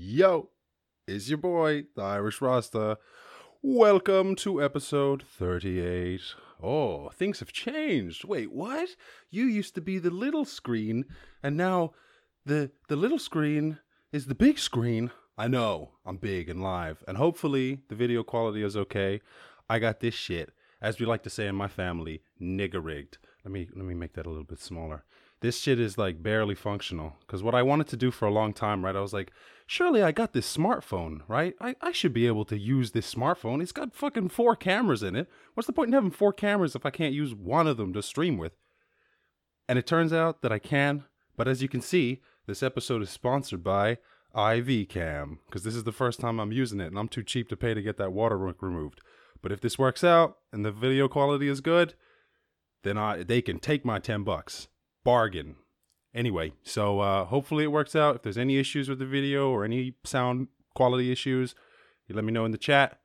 Yo, it's your boy, the Irish Rasta. Welcome to episode 38. Oh, things have changed. Wait, what? You used to be the little screen, and now the the little screen is the big screen. I know, I'm big and live, and hopefully the video quality is okay. I got this shit, as we like to say in my family, nigger rigged. Let me let me make that a little bit smaller this shit is like barely functional. Because what I wanted to do for a long time, right? I was like, surely I got this smartphone, right? I, I should be able to use this smartphone. It's got fucking four cameras in it. What's the point in having four cameras if I can't use one of them to stream with? And it turns out that I can. But as you can see, this episode is sponsored by iVCam because this is the first time I'm using it and I'm too cheap to pay to get that water removed. But if this works out and the video quality is good, then I they can take my 10 bucks bargain. Anyway, so uh, hopefully it works out. If there's any issues with the video or any sound quality issues, you let me know in the chat.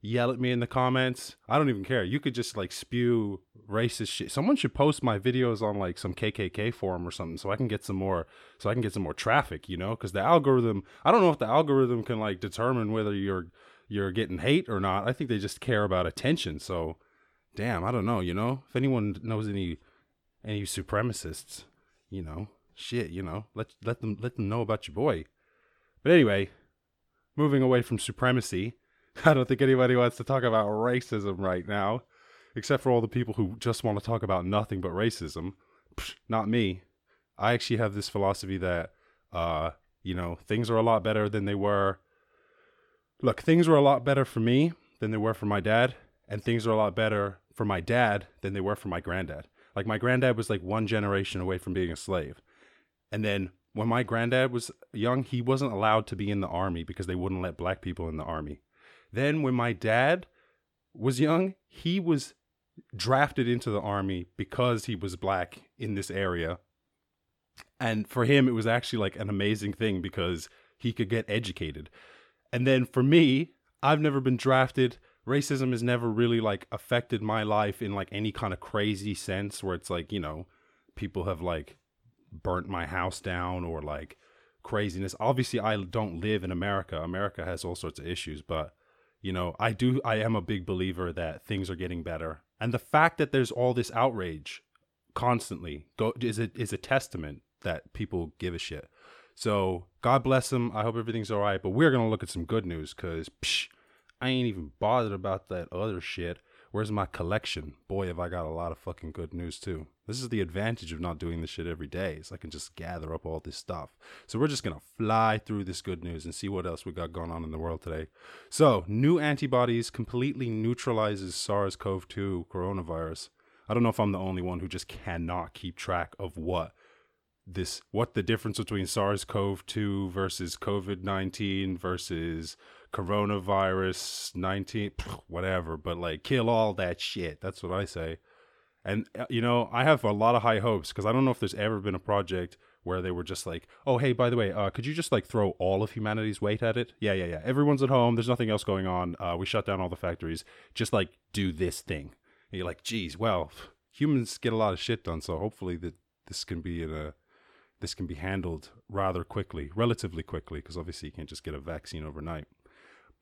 Yell at me in the comments. I don't even care. You could just like spew racist shit. Someone should post my videos on like some KKK forum or something, so I can get some more. So I can get some more traffic. You know, because the algorithm. I don't know if the algorithm can like determine whether you're you're getting hate or not. I think they just care about attention. So, damn, I don't know. You know, if anyone knows any any supremacists, you know, shit, you know, let let them let them know about your boy. But anyway, moving away from supremacy, I don't think anybody wants to talk about racism right now, except for all the people who just want to talk about nothing but racism. Psh, not me. I actually have this philosophy that, uh, you know, things are a lot better than they were. Look, things were a lot better for me than they were for my dad, and things are a lot better for my dad than they were for my granddad. Like my granddad was like one generation away from being a slave. And then when my granddad was young, he wasn't allowed to be in the army because they wouldn't let black people in the army. Then when my dad was young, he was drafted into the army because he was black in this area. And for him, it was actually like an amazing thing because he could get educated. And then for me, I've never been drafted racism has never really like affected my life in like any kind of crazy sense where it's like you know people have like burnt my house down or like craziness. Obviously i don't live in america. America has all sorts of issues but you know i do i am a big believer that things are getting better. And the fact that there's all this outrage constantly go is a is a testament that people give a shit. So god bless them i hope everything's all right but we're gonna look at some good news because I ain't even bothered about that other shit. Where's my collection? Boy, have I got a lot of fucking good news too. This is the advantage of not doing this shit every day, is I can just gather up all this stuff. So we're just gonna fly through this good news and see what else we got going on in the world today. So, new antibodies completely neutralizes SARS-CoV-2 coronavirus. I don't know if I'm the only one who just cannot keep track of what this what the difference between SARS-CoV-2 versus COVID-19 versus coronavirus 19 whatever but like kill all that shit. That's what i say. And uh, you know i have a lot of high hopes because i don't know if there's ever been a project where they were just like oh hey by the way uh, could you just like throw all of humanity's weight at it? Yeah yeah yeah. Everyone's at home. There's nothing else going on. Uh, we shut down all the factories. Just like do this thing. And you're like geez well humans get a lot of shit done so hopefully that this can be in a this can be handled rather quickly relatively quickly because obviously you can't just get a vaccine overnight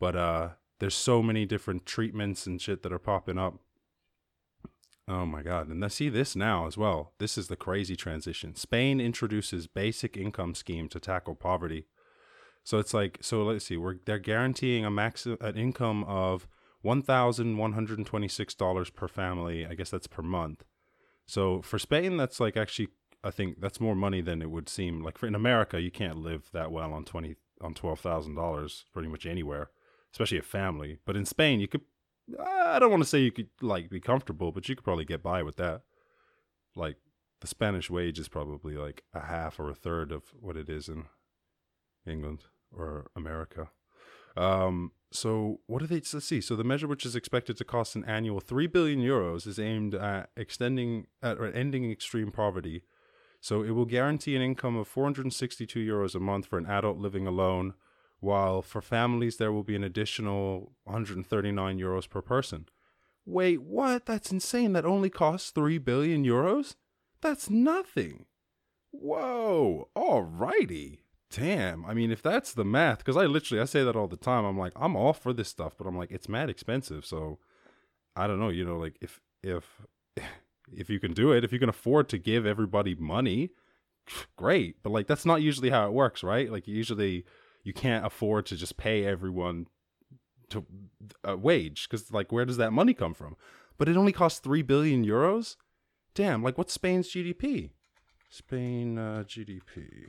but uh, there's so many different treatments and shit that are popping up. Oh my god! And I see this now as well. This is the crazy transition. Spain introduces basic income scheme to tackle poverty. So it's like so. Let's see. We're they're guaranteeing a max an income of one thousand one hundred and twenty six dollars per family. I guess that's per month. So for Spain, that's like actually I think that's more money than it would seem. Like for in America, you can't live that well on twenty on twelve thousand dollars pretty much anywhere especially a family. But in Spain, you could I don't want to say you could like be comfortable, but you could probably get by with that. Like the Spanish wage is probably like a half or a third of what it is in England or America. Um, so what do they let's see? So the measure which is expected to cost an annual three billion euros is aimed at extending at or ending extreme poverty. So it will guarantee an income of 462 euros a month for an adult living alone while for families there will be an additional 139 euros per person. Wait, what? That's insane. That only costs 3 billion euros? That's nothing. Whoa, alrighty. damn. I mean, if that's the math, because I literally I say that all the time. I'm like, I'm all for this stuff, but I'm like, it's mad expensive. So I don't know. You know, like if if if you can do it, if you can afford to give everybody money, great. But like that's not usually how it works, right? Like usually you can't afford to just pay everyone to a wage because like where does that money come from? But it only costs three billion euros. Damn, like what's Spain's GDP? Spain uh, GDP.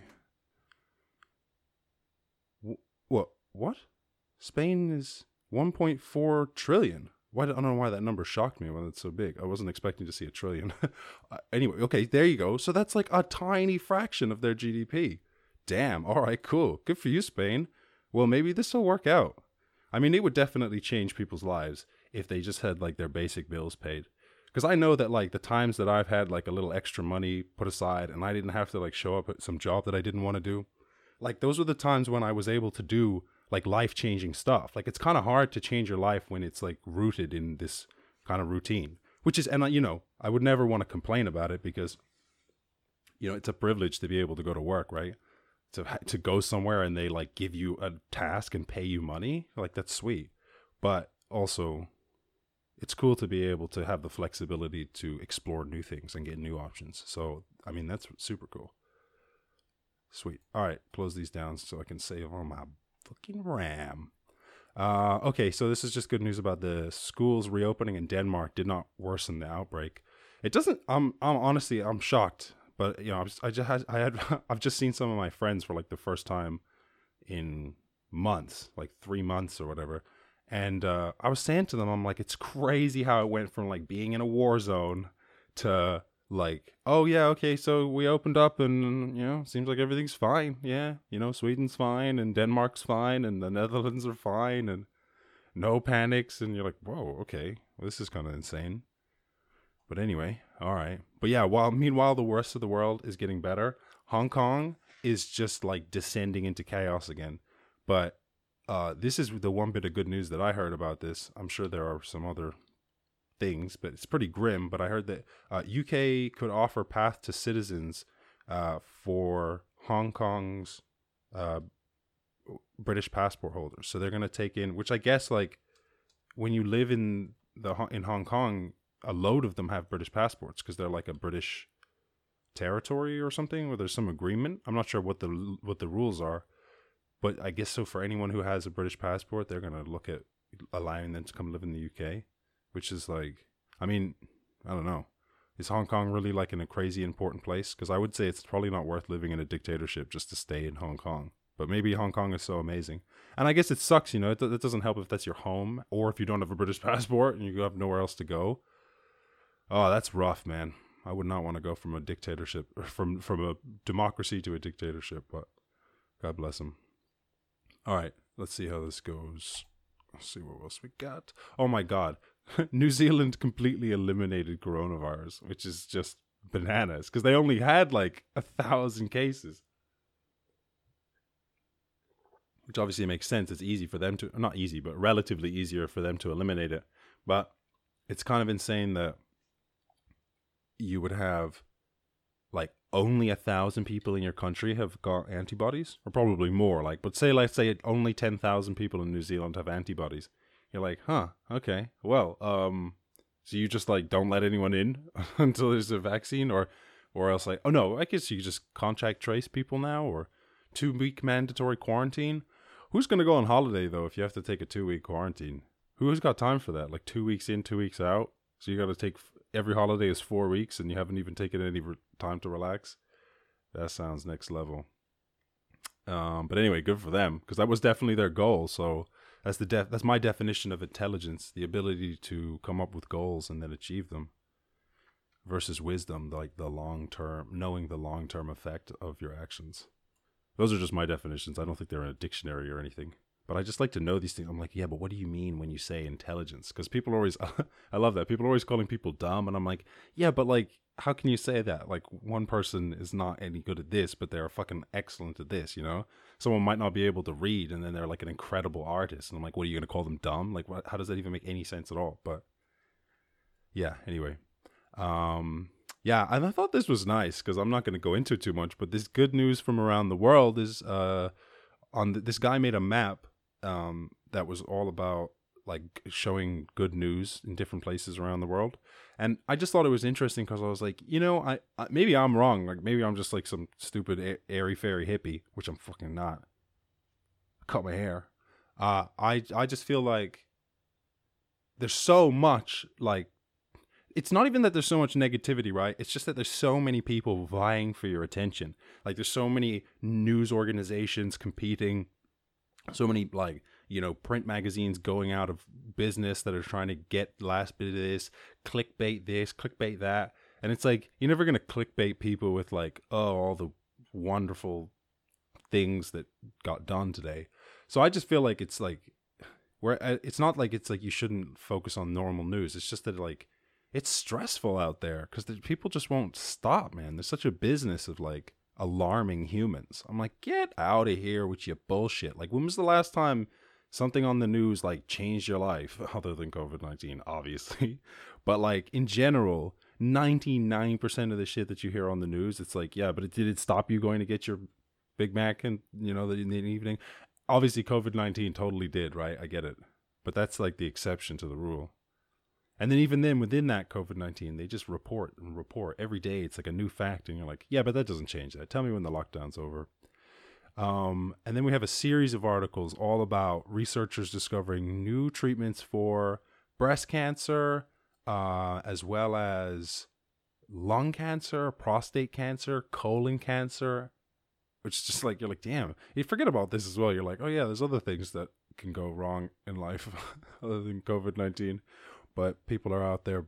What? What? Spain is 1.4 trillion. Why? I don't know why that number shocked me when it's so big. I wasn't expecting to see a trillion. uh, anyway, okay, there you go. So that's like a tiny fraction of their GDP. Damn. All right, cool. Good for you, Spain. Well, maybe this will work out. I mean, it would definitely change people's lives if they just had like their basic bills paid. Because I know that like the times that I've had like a little extra money put aside and I didn't have to like show up at some job that I didn't want to do like those were the times when I was able to do like life changing stuff. Like it's kind of hard to change your life when it's like rooted in this kind of routine, which is, and you know, I would never want to complain about it because, you know, it's a privilege to be able to go to work, right? To to go somewhere and they like give you a task and pay you money, like that's sweet. But also, it's cool to be able to have the flexibility to explore new things and get new options. So, I mean, that's super cool. Sweet. All right, close these down so I can save on my fucking RAM. Uh, okay, so this is just good news about the schools reopening in Denmark did not worsen the outbreak. It doesn't. I'm. I'm honestly. I'm shocked. But you know, I, just, I just had. I had. I've just seen some of my friends for like the first time in months, like three months or whatever. And uh, I was saying to them, I'm like, it's crazy how it went from like being in a war zone to like, oh yeah, okay, so we opened up and you know, seems like everything's fine. Yeah, you know, Sweden's fine and Denmark's fine and the Netherlands are fine and no panics and you're like, whoa, okay, well, this is kind of insane. But anyway, all right. But yeah, while meanwhile the rest of the world is getting better, Hong Kong is just like descending into chaos again. But uh, this is the one bit of good news that I heard about this. I'm sure there are some other things, but it's pretty grim. But I heard that uh, UK could offer path to citizens uh, for Hong Kong's uh, British passport holders. So they're going to take in, which I guess like when you live in the in Hong Kong, a load of them have British passports because they're like a British territory or something, or there's some agreement. I'm not sure what the what the rules are, but I guess so. For anyone who has a British passport, they're to look at allowing them to come live in the UK which is like, I mean, I don't know. Is Hong Kong really like in a crazy important place? Because I would say it's probably not worth living in a dictatorship just to stay in Hong Kong. But maybe Hong Kong is so amazing. And I guess it sucks, you know, it, it doesn't help if that's your home or if you don't have a British passport and you have nowhere else to go. Oh, that's rough, man. I would not want to go from a dictatorship, from from a democracy to a dictatorship, but God bless him. All right, let's see how this goes. Let's see what else we got. Oh my God, New Zealand completely eliminated coronavirus, which is just bananas because they only had like a thousand cases. Which obviously makes sense. It's easy for them to, not easy, but relatively easier for them to eliminate it. But it's kind of insane that you would have like only a thousand people in your country have got antibodies, or probably more. Like, but say, let's say only 10,000 people in New Zealand have antibodies you're like, huh, okay, well, um, so you just like don't let anyone in until there's a vaccine, or, or else like, oh no, I guess you just contact trace people now, or two week mandatory quarantine. Who's gonna go on holiday though if you have to take a two week quarantine? Who's got time for that? Like two weeks in, two weeks out. So you got to take every holiday is four weeks, and you haven't even taken any re- time to relax. That sounds next level. Um, but anyway, good for them because that was definitely their goal. So that's the def- that's my definition of intelligence: the ability to come up with goals and then achieve them. Versus wisdom, like the long term, knowing the long term effect of your actions. Those are just my definitions. I don't think they're in a dictionary or anything. But I just like to know these things. I'm like, yeah, but what do you mean when you say intelligence? Because people always, I love that. People are always calling people dumb. And I'm like, yeah, but like, how can you say that? Like, one person is not any good at this, but they're fucking excellent at this, you know? Someone might not be able to read and then they're like an incredible artist. And I'm like, what are you going to call them dumb? Like, what, how does that even make any sense at all? But yeah, anyway. Um, Yeah, and I thought this was nice because I'm not going to go into it too much, but this good news from around the world is uh, on this guy made a map um, that was all about like showing good news in different places around the world, and I just thought it was interesting because I was like, you know, I, I, maybe I'm wrong, like maybe I'm just like some stupid airy fairy hippie, which I'm fucking not. I cut my hair. Uh, I I just feel like there's so much like it's not even that there's so much negativity, right? It's just that there's so many people vying for your attention. Like there's so many news organizations competing, so many like, you know, print magazines going out of business that are trying to get last bit of this, clickbait this, clickbait that. And it's like you're never going to clickbait people with like, oh, all the wonderful things that got done today. So I just feel like it's like where uh, it's not like it's like you shouldn't focus on normal news. It's just that like it's stressful out there because the people just won't stop, man. There's such a business of like alarming humans. I'm like, get out of here with your bullshit. Like, when was the last time something on the news like changed your life, other than COVID 19, obviously? but like in general, 99% of the shit that you hear on the news, it's like, yeah, but it, did it stop you going to get your Big Mac and, you know, in the evening? Obviously, COVID 19 totally did, right? I get it. But that's like the exception to the rule. And then even then, within that COVID nineteen, they just report and report every day. It's like a new fact, and you're like, yeah, but that doesn't change that. Tell me when the lockdown's over. Um, and then we have a series of articles all about researchers discovering new treatments for breast cancer, uh, as well as lung cancer, prostate cancer, colon cancer, which is just like you're like, damn, you forget about this as well. You're like, oh yeah, there's other things that can go wrong in life other than COVID nineteen but people are out there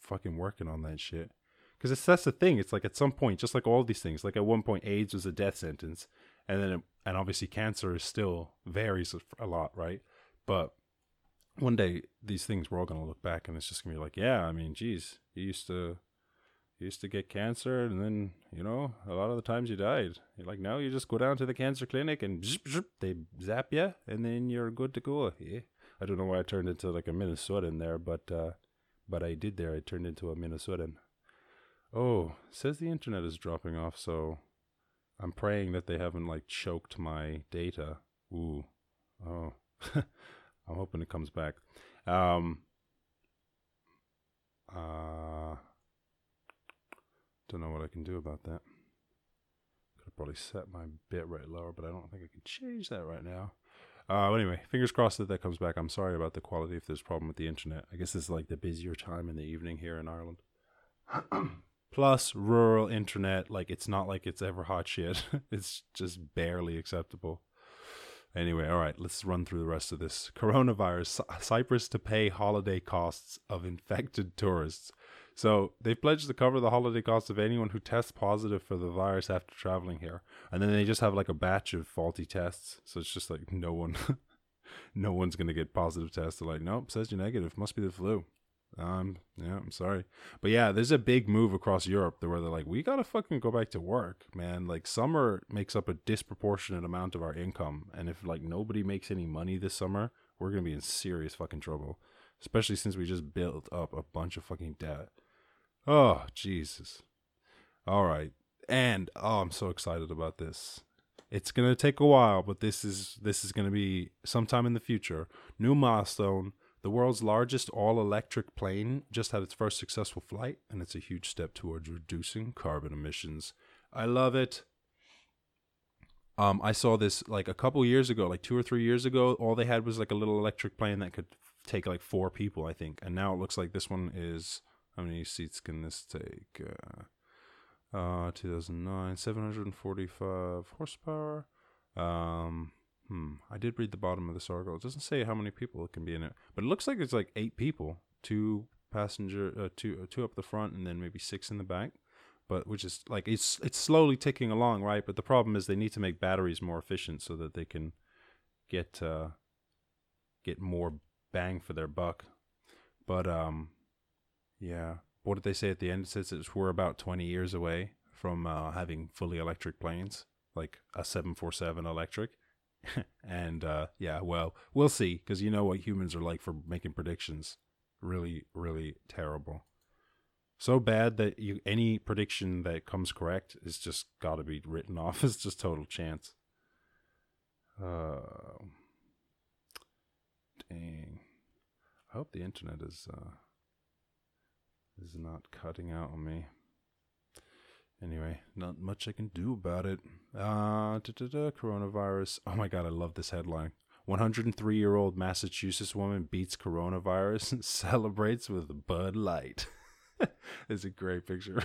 fucking working on that shit. Because it's that's the thing. It's like at some point, just like all these things, like at one point, AIDS was a death sentence, and then it, and obviously cancer is still varies a lot, right? But one day these things we're all gonna look back and it's just gonna be like, yeah, I mean, geez, you used to you used to get cancer and then you know a lot of the times you died you're like no you just go down to the cancer clinic and zip, zip, they zap you and then you're good to go yeah I don't know why I turned into like a Minnesotan there, but uh, but I did there. I turned into a Minnesotan. Oh, says the internet is dropping off, so I'm praying that they haven't like choked my data. Ooh, oh, I'm hoping it comes back. Um, uh, don't know what I can do about that. Could probably set my bit rate lower, but I don't think I can change that right now. Uh, anyway, fingers crossed that that comes back. I'm sorry about the quality if there's a problem with the internet. I guess it's like the busier time in the evening here in Ireland. Plus, rural internet, like it's not like it's ever hot shit. it's just barely acceptable. Anyway, all right, let's run through the rest of this. Coronavirus, Cyprus to pay holiday costs of infected tourists. So they've pledged to cover the holiday costs of anyone who tests positive for the virus after traveling here. And then they just have like a batch of faulty tests. So it's just like no one no one's gonna get positive tests. They're like, nope, says you're negative. Must be the flu. Um, yeah, I'm sorry. But yeah, there's a big move across Europe where they're like, we gotta fucking go back to work, man. Like summer makes up a disproportionate amount of our income. And if like nobody makes any money this summer, we're gonna be in serious fucking trouble. Especially since we just built up a bunch of fucking debt. Oh, Jesus. All right. And oh, I'm so excited about this. It's going to take a while, but this is this is going to be sometime in the future. New milestone. The world's largest all-electric plane just had its first successful flight, and it's a huge step towards reducing carbon emissions. I love it. Um, I saw this like a couple years ago, like two or three years ago. All they had was like a little electric plane that could take like four people, I think, and now it looks like this one is how many seats can this take? Uh, uh 2009, 745 horsepower. Um, hmm. I did read the bottom of this article. It doesn't say how many people it can be in it, but it looks like it's like eight people, two passenger, uh, two uh, two up the front, and then maybe six in the back. But which is like it's it's slowly ticking along, right? But the problem is they need to make batteries more efficient so that they can get uh, get more bang for their buck. But um, yeah. What did they say at the end? It says that we're about 20 years away from uh, having fully electric planes, like a 747 electric. and uh, yeah, well, we'll see, because you know what humans are like for making predictions. Really, really terrible. so bad that you any prediction that comes correct is just got to be written off as just total chance. Uh, dang. I hope the internet is uh, is not cutting out on me. Anyway, not much I can do about it. Uh, coronavirus. Oh my god, I love this headline. 103 year old Massachusetts woman beats coronavirus and celebrates with Bud Light. it's a great picture.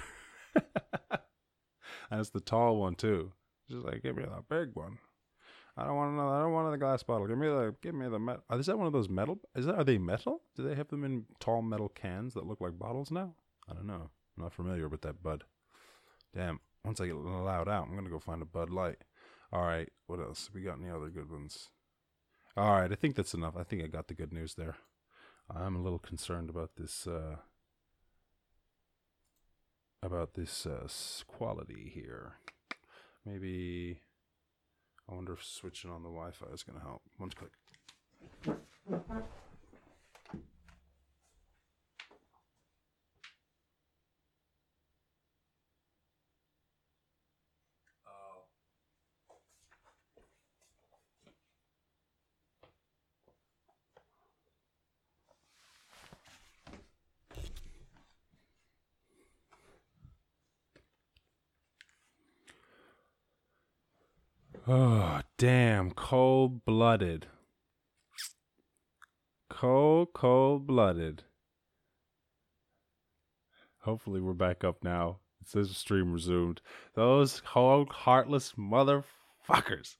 That's the tall one too. Just like give me that big one. I don't want another. I don't want the glass bottle. Give me the. Give me the metal. Is that one of those metal? Is that? Are they metal? Do they have them in tall metal cans that look like bottles now? I don't know. I'm not familiar with that Bud. Damn. Once I get allowed out, I'm gonna go find a Bud Light. All right. What else? We got any other good ones? All right. I think that's enough. I think I got the good news there. I'm a little concerned about this. Uh, about this uh, quality here. Maybe I wonder if switching on the Wi-Fi is going to help. One click. Oh, damn. Cold blooded. Cold, cold blooded. Hopefully, we're back up now. It says stream resumed. Those cold, heartless motherfuckers.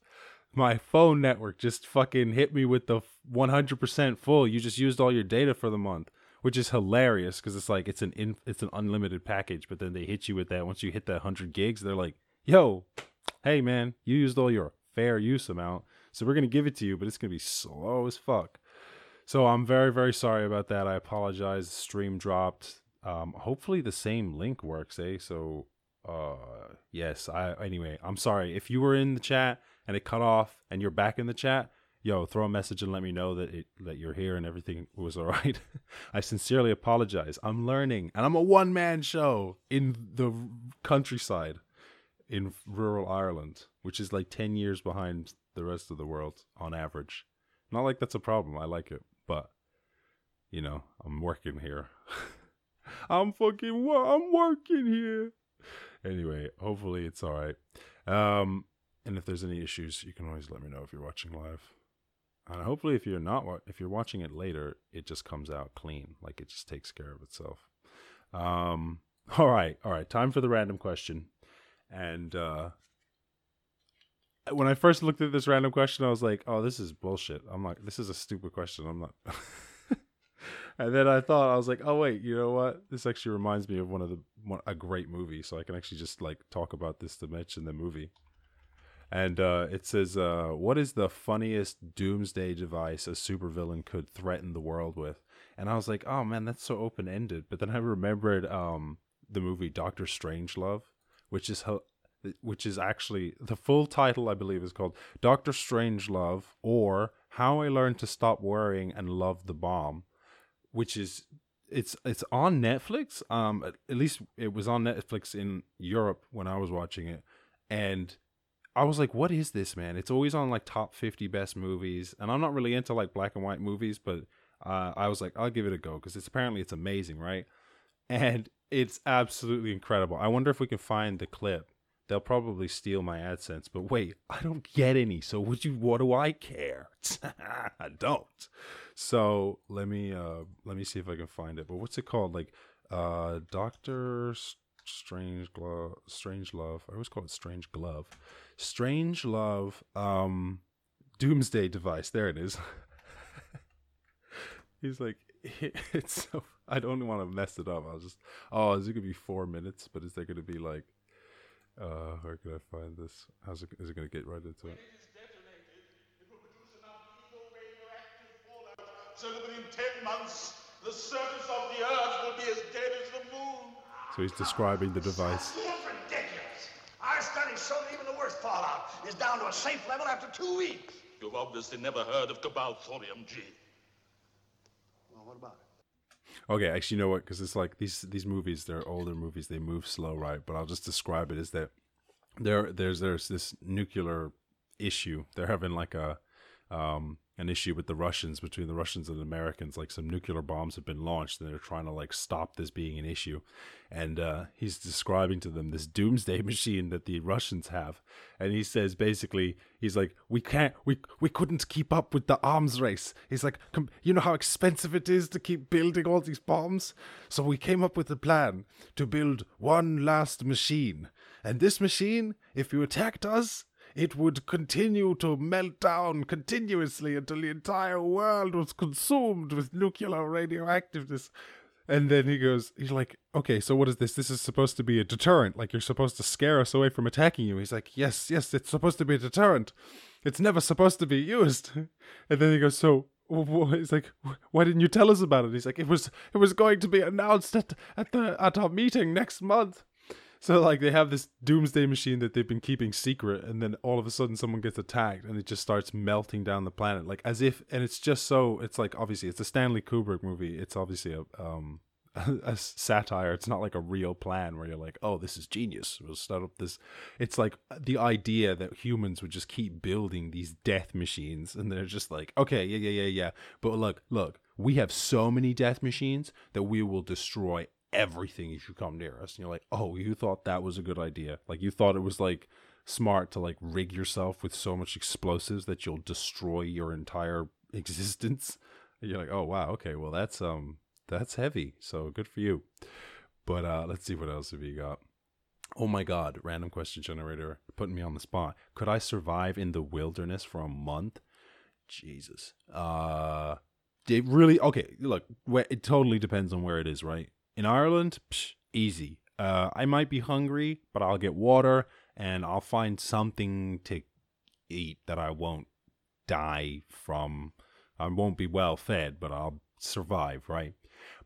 My phone network just fucking hit me with the 100% full. You just used all your data for the month, which is hilarious because it's like it's an it's an unlimited package, but then they hit you with that. Once you hit that 100 gigs, they're like, "Yo, hey man, you used all your fair use amount, so we're gonna give it to you, but it's gonna be slow as fuck. So I'm very very sorry about that. I apologize. Stream dropped. Um, hopefully the same link works, eh? So uh, yes. I anyway. I'm sorry if you were in the chat and it cut off and you're back in the chat. Yo, throw a message and let me know that it that you're here and everything was all right. I sincerely apologize. I'm learning, and I'm a one man show in the countryside in rural Ireland, which is like 10 years behind the rest of the world on average. Not like that's a problem. I like it, but you know, I'm working here. I'm fucking I'm working here. Anyway, hopefully it's all right. Um and if there's any issues, you can always let me know if you're watching live. And hopefully if you're not if you're watching it later, it just comes out clean, like it just takes care of itself. Um all right, all right, time for the random question. And uh, when I first looked at this random question, I was like, "Oh, this is bullshit." I'm like, "This is a stupid question." I'm not. and then I thought I was like, "Oh wait, you know what? This actually reminds me of one of the one, a great movie, so I can actually just like talk about this to mention the movie." And uh, it says, uh, "What is the funniest doomsday device a supervillain could threaten the world with?" And I was like, "Oh man, that's so open ended." But then I remembered um, the movie Doctor Strangelove which is which is actually the full title I believe is called Doctor Strange Love or How I Learned to Stop Worrying and Love the Bomb, which is it's it's on Netflix. Um, at, at least it was on Netflix in Europe when I was watching it, and I was like, "What is this, man?" It's always on like top fifty best movies, and I'm not really into like black and white movies, but uh, I was like, "I'll give it a go" because it's apparently it's amazing, right? And it's absolutely incredible. I wonder if we can find the clip. They'll probably steal my AdSense, but wait, I don't get any. So would you what do I care? I don't. So let me uh let me see if I can find it. But what's it called? Like uh Doctor Strange Glove Strange Love. I always call it Strange Glove. Strange Love um Doomsday device. There it is. He's like it's so I don't want to mess it up. I'll just oh, is it gonna be four minutes? But is there gonna be like uh where can I find this? How's it is it gonna get right into it? So that within ten months the surface of the earth will be as dead as the moon. So he's describing the device. ridiculous. Our studies show that even the worst fallout is down to a safe level after two weeks. You've obviously never heard of Cobalt Thorium G. Okay, actually, you know what? Because it's like these these movies, they're older movies. They move slow, right? But I'll just describe it as that there there's there's this nuclear issue. They're having like a um an issue with the Russians between the Russians and the Americans. Like some nuclear bombs have been launched, and they're trying to like stop this being an issue. And uh, he's describing to them this doomsday machine that the Russians have, and he says basically he's like, we can't, we we couldn't keep up with the arms race. He's like, you know how expensive it is to keep building all these bombs, so we came up with a plan to build one last machine. And this machine, if you attacked us, it would continue to melt down continuously until the entire world was consumed with nuclear radioactiveness. And then he goes, he's like, okay, so what is this? This is supposed to be a deterrent. Like you're supposed to scare us away from attacking you. He's like, yes, yes, it's supposed to be a deterrent. It's never supposed to be used. And then he goes, so he's like, why didn't you tell us about it? He's like, it was, it was going to be announced at at the at our meeting next month. So like they have this doomsday machine that they've been keeping secret, and then all of a sudden someone gets attacked, and it just starts melting down the planet, like as if. And it's just so. It's like obviously it's a Stanley Kubrick movie. It's obviously a um a, satire. It's not like a real plan where you're like, oh, this is genius. We'll start up this. It's like the idea that humans would just keep building these death machines, and they're just like, okay, yeah, yeah, yeah, yeah. But look, look, we have so many death machines that we will destroy everything you come near us. And you're like, oh, you thought that was a good idea. Like you thought it was like smart to like rig yourself with so much explosives that you'll destroy your entire existence. And you're like, oh wow, okay, well that's um that's heavy. So good for you. But uh let's see what else have you got. Oh my god, random question generator putting me on the spot. Could I survive in the wilderness for a month? Jesus. Uh it really okay, look, it totally depends on where it is, right? In Ireland, psh, easy. Uh, I might be hungry, but I'll get water and I'll find something to eat that I won't die from. I won't be well fed, but I'll survive, right?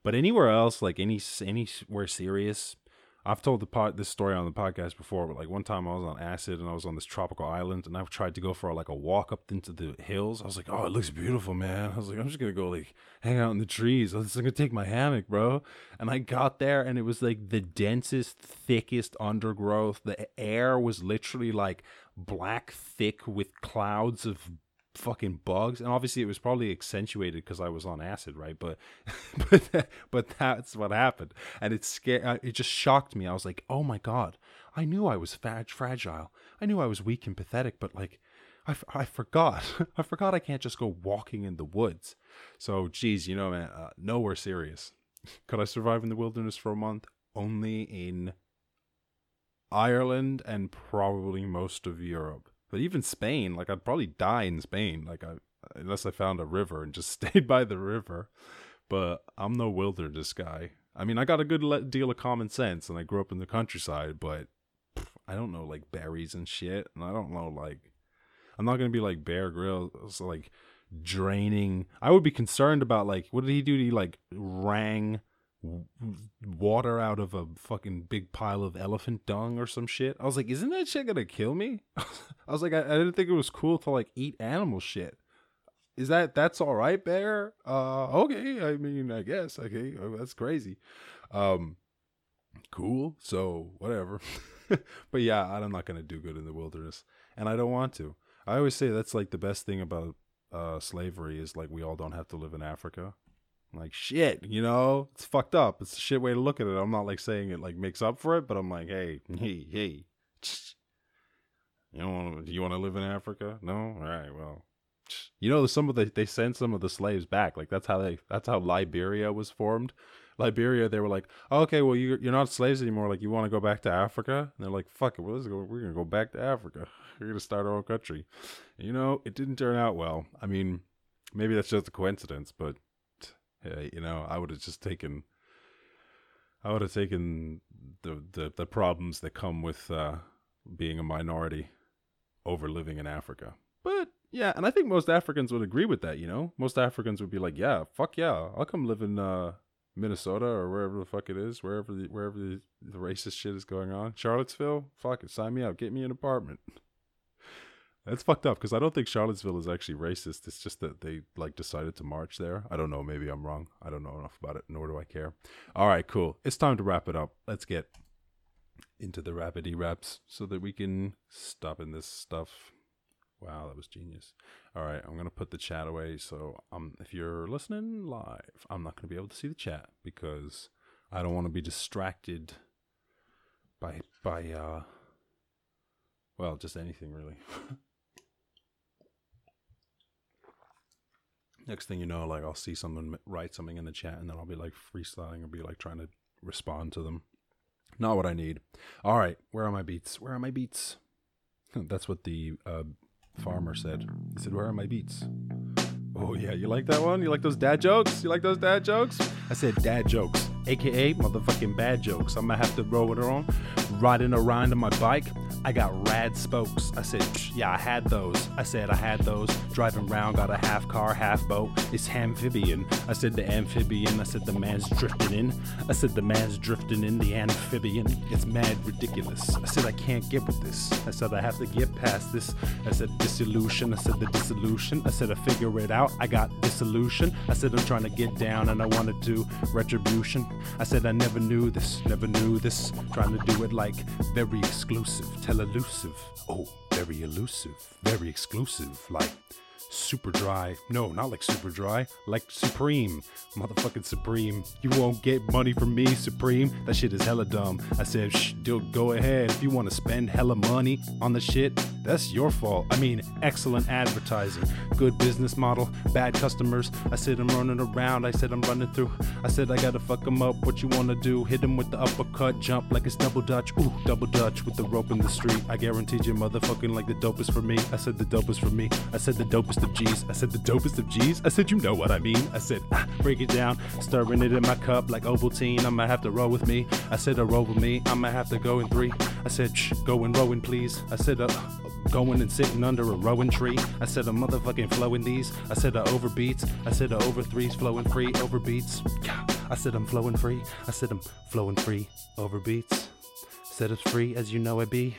But anywhere else, like any anywhere serious, I've told the pod, this story on the podcast before, but like one time I was on acid and I was on this tropical island and I tried to go for like a walk up into the hills. I was like, oh, it looks beautiful, man. I was like, I'm just gonna go like hang out in the trees. I was gonna take my hammock, bro. And I got there and it was like the densest, thickest undergrowth. The air was literally like black thick with clouds of fucking bugs. And obviously it was probably accentuated because i was on acid right? But but but that's what happened. And it scared uh, it just shocked me. I was like oh my god. I knew i was fag- fragile. I knew i was weak and pathetic but like I, I forgot. I forgot i can't just go walking in the woods. So geez you know man uh, nowhere serious. Could i survive in the wilderness for a month? Only in ireland and probably most of europe but even Spain, like I'd probably die in Spain, like I unless I found a river and just stayed by the river. But I'm no wilderness guy. I mean, I got a good deal of common sense, and I grew up in the countryside. But pff, I don't know like berries and shit, and I don't know like I'm not gonna be like Bear Grylls, like draining. I would be concerned about like what did he do? He like rang water out of a fucking big pile of elephant dung or some shit. I was like, isn't that shit gonna kill me? I was like, I, I, didn't think it was cool to like eat animal shit. Is that that's all right, bear? Uh, okay. I mean, I guess. Okay, oh, that's crazy. Um, cool. So whatever. but yeah, I'm not gonna do good in the wilderness, and I don't want to. I always say that's like the best thing about uh slavery is like we all don't have to live in Africa like shit, you know, it's fucked up. It's a shit way to look at it. I'm not like saying it like makes up for it, but I'm like, hey, hey, hey, you don't want to? You want to live in Africa? No, all right, well, you know, some of the they sent some of the slaves back. Like that's how they that's how Liberia was formed. Liberia, they were like, okay, well, you you're not slaves anymore. Like you want to go back to Africa? And they're like, fuck it, well, let's go. We're gonna go back to Africa. We're gonna start our own country. And, you know, it didn't turn out well. I mean, maybe that's just a coincidence, but you know, I would have just taken, I would have taken the, the, the problems that come with uh, being a minority over living in Africa. But yeah, and I think most Africans would agree with that. You know, most Africans would be like, yeah, fuck yeah, I'll come live in uh, Minnesota or wherever the fuck it is, wherever the wherever the, the racist shit is going on. Charlottesville, fuck it, sign me up, get me an apartment. That's fucked up because I don't think Charlottesville is actually racist. It's just that they like decided to march there. I don't know. Maybe I'm wrong. I don't know enough about it, nor do I care. All right, cool. It's time to wrap it up. Let's get into the rapidy raps so that we can stop in this stuff. Wow, that was genius. All right, I'm gonna put the chat away. So, um, if you're listening live, I'm not gonna be able to see the chat because I don't want to be distracted by by uh, well, just anything really. Next thing you know, like I'll see someone write something in the chat, and then I'll be like freestyling or be like trying to respond to them. Not what I need. All right, where are my beats? Where are my beats? That's what the uh, farmer said. He said, "Where are my beats?" Oh yeah, you like that one? You like those dad jokes? You like those dad jokes? I said dad jokes, aka motherfucking bad jokes. I'm gonna have to roll with it on, riding around on my bike. I got rad spokes. I said, yeah, I had those. I said I had those. Driving around, got a half car, half boat. It's amphibian. I said the amphibian. I said the man's drifting in. I said the man's drifting in the amphibian. It's mad ridiculous. I said I can't get with this. I said I have to get past this. I said dissolution. I said the dissolution. I said I figure it out. I got dissolution. I said I'm trying to get down and I want to do retribution. I said I never knew this, never knew this. Trying to do it like very exclusive, tell elusive. Oh, very elusive, very exclusive, like super dry. No, not like super dry, like Supreme. Motherfucking Supreme. You won't get money from me, Supreme. That shit is hella dumb. I said, shh, dude, go ahead. If you want to spend hella money on the shit, that's your fault. I mean, excellent advertising, good business model, bad customers. I said, I'm running around. I said, I'm running through. I said, I gotta fuck them up. What you wanna do? Hit them with the uppercut, jump like it's double dutch. Ooh, double dutch with the rope in the street. I guaranteed you, motherfucking like the dopest for me. I said, the dopest for me. I said, the dopest of G's. I said, the dopest of G's. I said, you know what I mean. I said, ah, break it down, stirring it in my cup like Ovaltine. I'ma have to roll with me. I said, a roll with me. I'ma have to go in three. I said, shh, go rowing, please. I said, uh, going and sitting under a rowan tree. I said, a motherfucking flowing these. I said, a overbeats. I said, a over threes flowing free. Overbeats. I said, I'm flowing free. I said, I'm flowing free. Overbeats. Said it's free as you know it be.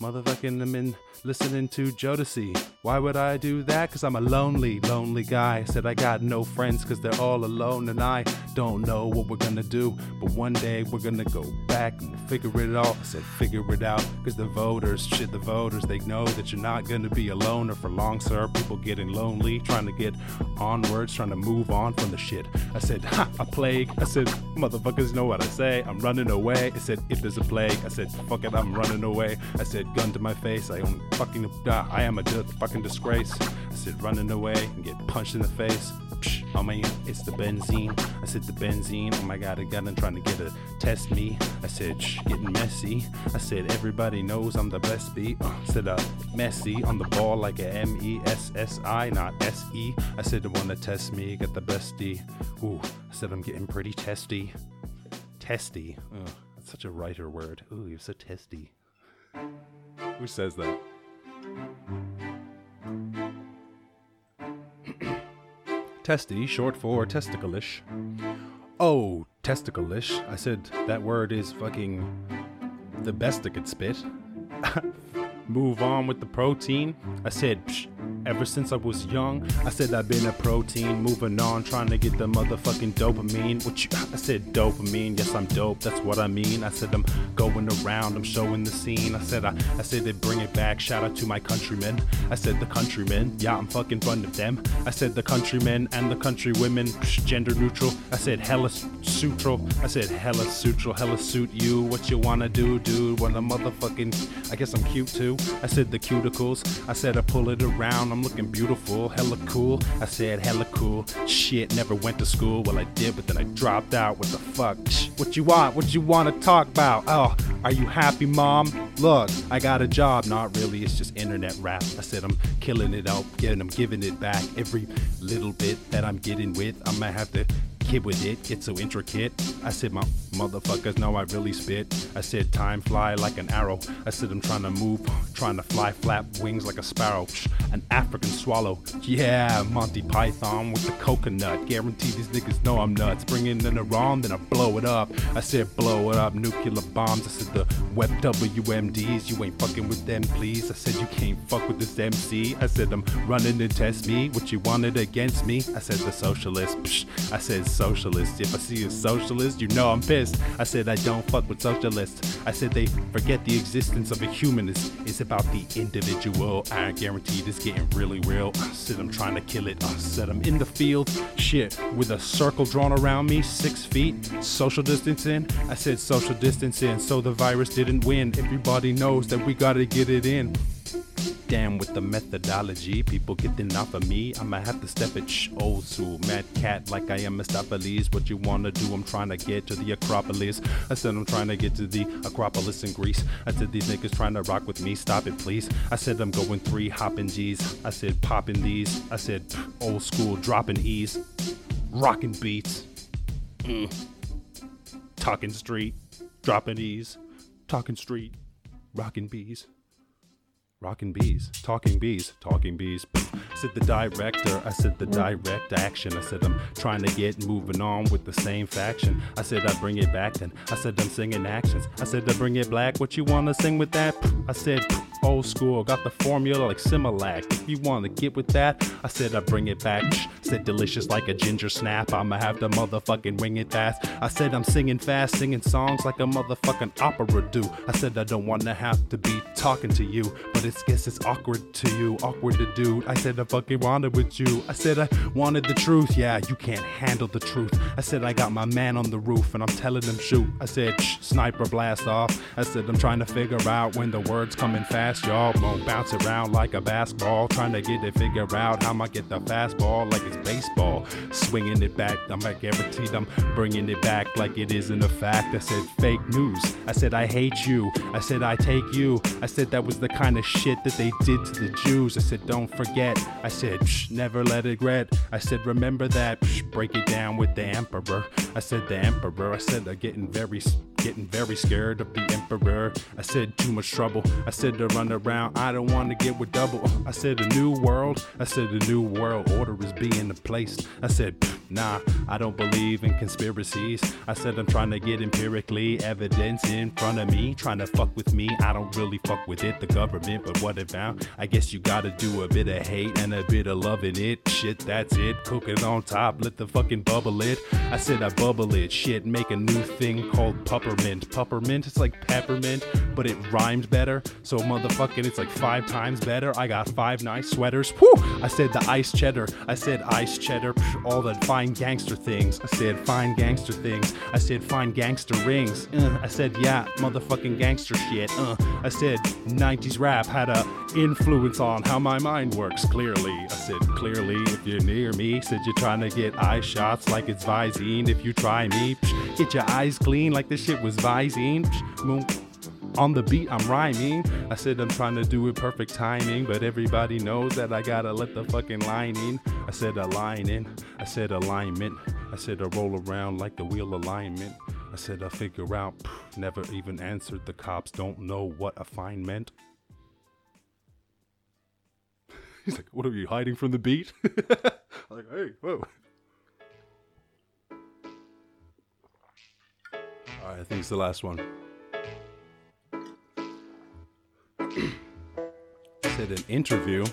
Motherfucking, I'm in listening to Jodeci. Why would I do that? Cause I'm a lonely, lonely guy. Said I got no friends cause they're all alone and I don't know what we're gonna do. But one day we're gonna go back and figure it out. I said figure it out cause the voters, shit, the voters, they know that you're not gonna be a loner for long, sir. People getting lonely, trying to get onwards, trying to move on from the shit. I said, ha, a plague. I said, motherfuckers know what I say. I'm running away. I said, if there's a plague, I said, fuck it, I'm running away. I said, gun to my face. I own fucking, uh, I am a di- fucking disgrace. I said, running away and get punched in the face. I mean, it's the benzene. I said, the benzene. Oh my god, a gun and trying to get a test me. I said, shh, getting messy. I said, everybody knows I'm the best beat. Uh, I said, uh, messy on the ball like a M E S S I, not S E. I said, the one that test me, got the bestie. Ooh, I said, I'm getting pretty testy. Testy. Ugh, that's such a writer word. Ooh, you're so testy. Who says that? Testy, short for testicleish. Oh, testicleish. I said that word is fucking the best I could spit. Move on with the protein. I said, Psh, ever since I was young, I said I've been a protein. Moving on, trying to get the motherfucking dopamine. What you? I said dopamine. Yes, I'm dope. That's what I mean. I said I'm going around. I'm showing the scene. I said I, I said they bring it back. Shout out to my countrymen. I said the countrymen. Yeah, I'm fucking fond of them. I said the countrymen and the country women. Psh, gender neutral. I said hella sutral. I said hella sutral. Hella suit you. What you wanna do, dude? Wanna motherfucking? I guess I'm cute too. I said the cuticles. I said I pull it around. I'm looking beautiful. Hella cool. I said hella cool. Shit, never went to school. Well, I did, but then I dropped out. What the fuck? Shh, What you want? What you want to talk about? Oh, are you happy, mom? Look, I got a job. Not really. It's just internet rap. I said I'm killing it out, getting, I'm giving it back. Every little bit that I'm getting with, I might have to kid with it. Get so intricate. I said my Motherfuckers know I really spit. I said time fly like an arrow. I said I'm trying to move, trying to fly, flap wings like a sparrow. An African swallow. Yeah, Monty Python with the coconut. Guarantee these niggas know I'm nuts. Bring in an Iran, then I blow it up. I said blow it up, nuclear bombs. I said the web WMDs, you ain't fucking with them, please. I said you can't fuck with this MC. I said I'm running to test me. What you wanted against me? I said the socialist. Psh. I said socialist. If I see a socialist, you know I'm pissed. I said I don't fuck with socialists. I said they forget the existence of a humanist. It's about the individual. I guarantee this getting really real. I said I'm trying to kill it. I said I'm in the field. Shit, with a circle drawn around me, six feet. Social distancing. I said social distancing, so the virus didn't win. Everybody knows that we gotta get it in. Damn with the methodology, people getting off of me. I'ma have to step it shh, old school, mad cat like I am Mistopheles. What you wanna do? I'm trying to get to the Acropolis. I said I'm trying to get to the Acropolis in Greece. I said these niggas trying to rock with me, stop it please. I said I'm going three hopping G's. I said popping these. I said old school dropping E's, rocking beats, mm. talking street, dropping E's, talking street, rocking bees. Rocking bees, talking bees, talking bees. Said the director, I said the direct action. I said I'm trying to get moving on with the same faction. I said I bring it back then. I said I'm singing actions. I said I bring it black. What you wanna sing with that? I said old school, got the formula like Similac. If you wanna get with that, I said I bring it back. Said delicious like a ginger snap. I'ma have the motherfucking wing it fast. I said I'm singing fast, singing songs like a motherfucking opera do. I said I don't wanna have to be talking to you, but it's guess it's awkward to you, awkward to dude. I said I fucking wanted with you. I said I wanted the truth. Yeah, you can't handle the truth. I said I got my man on the roof and I'm telling him shoot. I said sniper blast off. I said I'm trying to figure out when the words coming fast, y'all. Won't bounce around like a basketball, trying to get it figure out how I get the fastball like it's baseball. Swinging it back, I'm like guaranteed I'm bringing it back like it isn't a fact. I said fake news. I said I hate you. I said I take you. I said that was the kind of shit that they did to the Jews. I said don't forget. I said Shh, never let it regret. I said remember that. Shh, break it down with the emperor. I said the emperor. I said they're getting very getting very scared of the emperor. I said too much trouble. I said to run around. I don't want to get with double. I said a new world. I said a new world order is being placed. I said nah, I don't believe in conspiracies. I said I'm trying to get empirically evidence in front of me. Trying to fuck with me. I don't really fuck with it, the government, but what about? I guess you gotta do a bit of hate and a bit of loving it. Shit, that's it. Cook it on top, let the fucking bubble it. I said I bubble it. Shit, make a new thing called peppermint. Peppermint, it's like peppermint, but it rhymed better. So motherfucking, it's like five times better. I got five nice sweaters. Whew! I said the ice cheddar. I said ice cheddar. All the fine gangster things. I said fine gangster things. I said fine gangster rings. Uh, I said yeah, motherfucking gangster shit. Uh, I said 90s rap had a influence on how my mind works. Clearly, I said clearly if you're near me. Said you're trying to get eye shots like it's Visine. If you try me, psh, get your eyes clean like this shit was Visine. On the beat, I'm rhyming. I said I'm trying to do it perfect timing, but everybody knows that I gotta let the fucking line in. I said a line in. I said alignment. I said I roll around like the wheel alignment. I said I figure out. Pff, never even answered. The cops don't know what a fine meant. He's like, "What are you hiding from the beat?" Like, hey, whoa. All right, I think it's the last one. said an interview.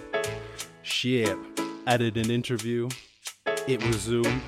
Shit. Did an interview. It was Zoom.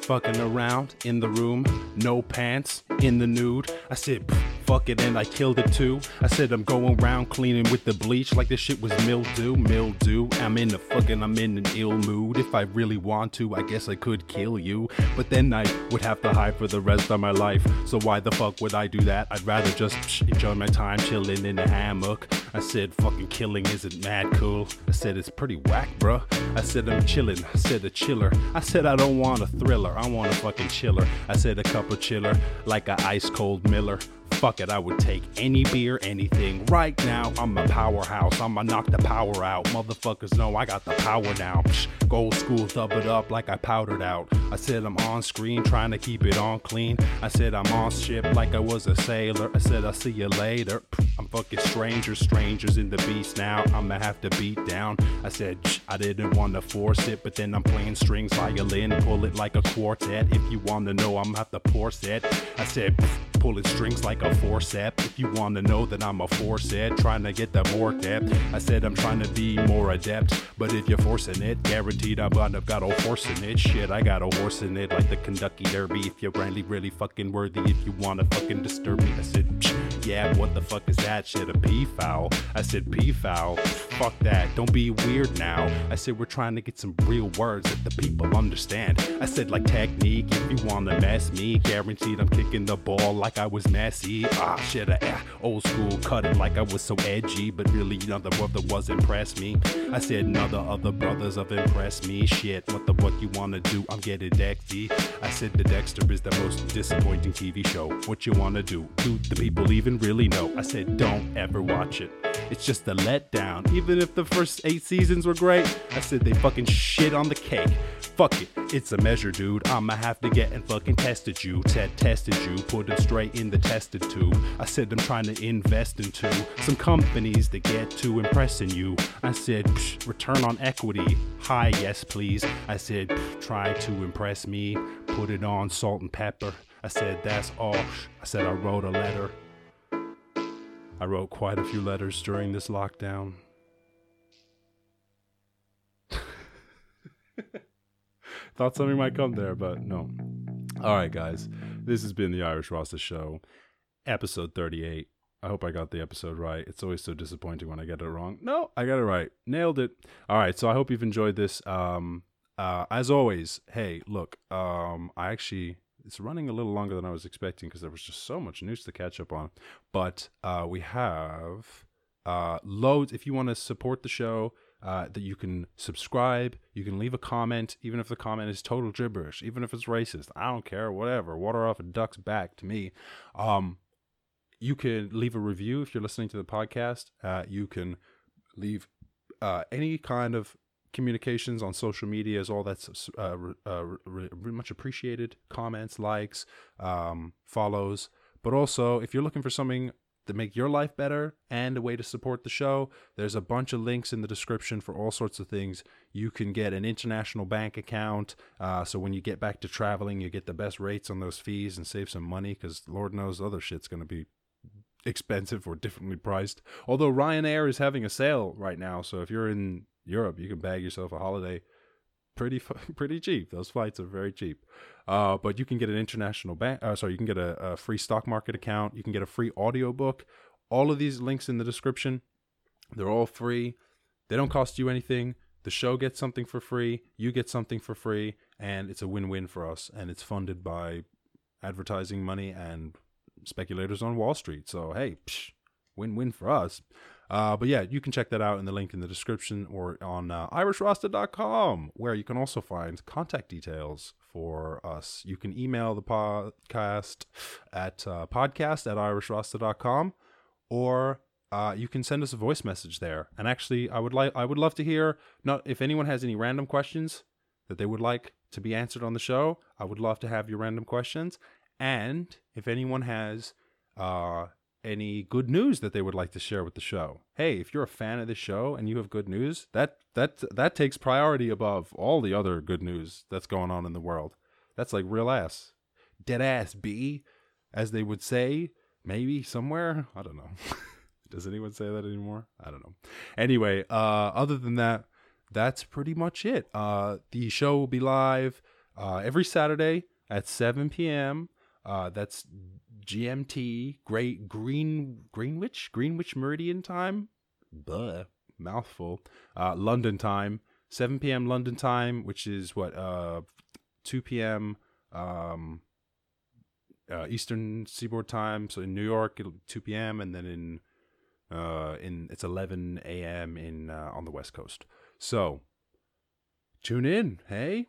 Fucking around in the room. No pants. In the nude. I said, "Pff, fuck it, and I killed it too. I said, I'm going around cleaning with the bleach like this shit was mildew. Mildew. I'm in the fucking, I'm in an ill mood. If I really want to, I guess I could kill you. But then I would have to hide for the rest of my life. So why the fuck would I do that? I'd rather just psh, enjoy my time chilling in a hammock. I said, fucking killing isn't mad cool. I said, it's pretty whack, bruh. I said, I'm chilling. I said, a chiller. I said, I don't want a thriller. I want a fucking chiller. I said, a cup of chiller, like a ice cold Miller. Fuck it, I would take any beer, anything. Right now, I'm a powerhouse. I'ma knock the power out. Motherfuckers know I got the power now. Psh, gold school, thub it up like I powdered out. I said I'm on screen, trying to keep it on clean. I said I'm on ship like I was a sailor. I said I'll see you later. I'm fucking strangers, strangers in the beast now. I'ma have to beat down. I said I didn't want to force it, but then I'm playing strings violin, pull it like a quartet. If you wanna know, I'ma have to pour set. I said pulling strings like a forcep. If you wanna know that I'm a forcet, trying to get the more depth. I said I'm trying to be more adept, but if you're forcing it, guaranteed I'm gonna got a horse in it. Shit, I got a horse in it like the Kentucky Derby. If you're really, really fucking worthy, if you wanna fucking disturb me, I said, yeah, what the fuck is that shit? A peafowl? I said peafowl. Fuck that. Don't be weird now. I said we're trying to get some real words that the people understand. I said like technique. If you wanna mess me, guaranteed I'm kicking the ball like I was Messi. Ah shit, ah, old school cut it like I was so edgy, but really none of the brother was impressed me. I said none of the other brothers have impressed me. Shit, what the what you wanna do? I'm getting Dexy. I said the Dexter is the most disappointing TV show. What you wanna do? Do the people even really know? I said don't ever watch it. It's just a letdown. Even if the first eight seasons were great, I said they fucking shit on the cake. Fuck it, it's a measure, dude. I'ma have to get and fucking tested you. Ted tested you, put it straight in the tested tube. I said I'm trying to invest into some companies that get to impressing you. I said, Psh, return on equity. Hi, yes, please. I said, try to impress me. Put it on salt and pepper. I said, that's all. I said, I wrote a letter. I wrote quite a few letters during this lockdown. Thought something might come there, but no. All right, guys. This has been the Irish Rasta Show, episode 38. I hope I got the episode right. It's always so disappointing when I get it wrong. No, I got it right. Nailed it. All right, so I hope you've enjoyed this. Um, uh, as always, hey, look, um, I actually it's running a little longer than I was expecting because there was just so much news to catch up on. But uh, we have uh, loads. If you want to support the show, uh, that you can subscribe, you can leave a comment, even if the comment is total gibberish, even if it's racist. I don't care, whatever. Water off a duck's back to me. Um, you can leave a review if you're listening to the podcast. Uh, you can leave uh, any kind of communications on social media is all that's uh, uh, re- re- much appreciated. Comments, likes, um, follows. But also, if you're looking for something to make your life better and a way to support the show, there's a bunch of links in the description for all sorts of things. You can get an international bank account. Uh, so when you get back to traveling, you get the best rates on those fees and save some money because Lord knows other shit's going to be expensive or differently priced. Although Ryanair is having a sale right now. So if you're in Europe, you can bag yourself a holiday pretty pretty cheap. Those flights are very cheap. Uh, but you can get an international bank. Uh, sorry, you can get a, a, free stock market account. You can get a free audiobook. All of these links in the description. They're all free. They don't cost you anything. The show gets something for free. You get something for free, and it's a win-win for us. And it's funded by advertising money and speculators on Wall Street. So hey, psh, win-win for us. Uh, but yeah, you can check that out in the link in the description or on uh, irishrasta.com, where you can also find contact details for us. You can email the podcast at uh, podcast at irishrasta.com or uh, you can send us a voice message there. And actually, I would like I would love to hear not if anyone has any random questions that they would like to be answered on the show. I would love to have your random questions. And if anyone has uh, any good news that they would like to share with the show. Hey, if you're a fan of the show and you have good news, that that that takes priority above all the other good news that's going on in the world. That's like real ass. Dead ass B, as they would say, maybe somewhere. I don't know. Does anyone say that anymore? I don't know. Anyway, uh other than that, that's pretty much it. Uh the show will be live uh every Saturday at 7 p.m. Uh that's GMT, Great Green Greenwich Greenwich Meridian time. Buh, mouthful. Uh, London time, 7 p.m. London time, which is what uh 2 p.m. um uh, Eastern Seaboard time. So in New York, it'll be 2 p.m. and then in uh in it's 11 a.m. in uh, on the West Coast. So tune in, hey.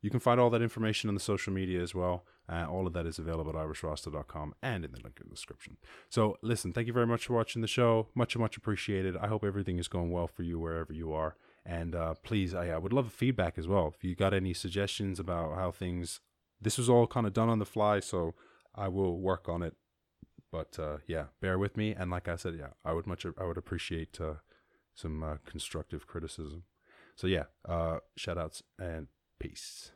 You can find all that information on the social media as well. Uh, all of that is available at irishrasta.com and in the link in the description. So, listen, thank you very much for watching the show. Much, much appreciated. I hope everything is going well for you wherever you are. And uh, please, I, I would love feedback as well. If you got any suggestions about how things, this was all kind of done on the fly, so I will work on it. But uh, yeah, bear with me. And like I said, yeah, I would much, I would appreciate uh, some uh, constructive criticism. So yeah, uh, shout outs and peace.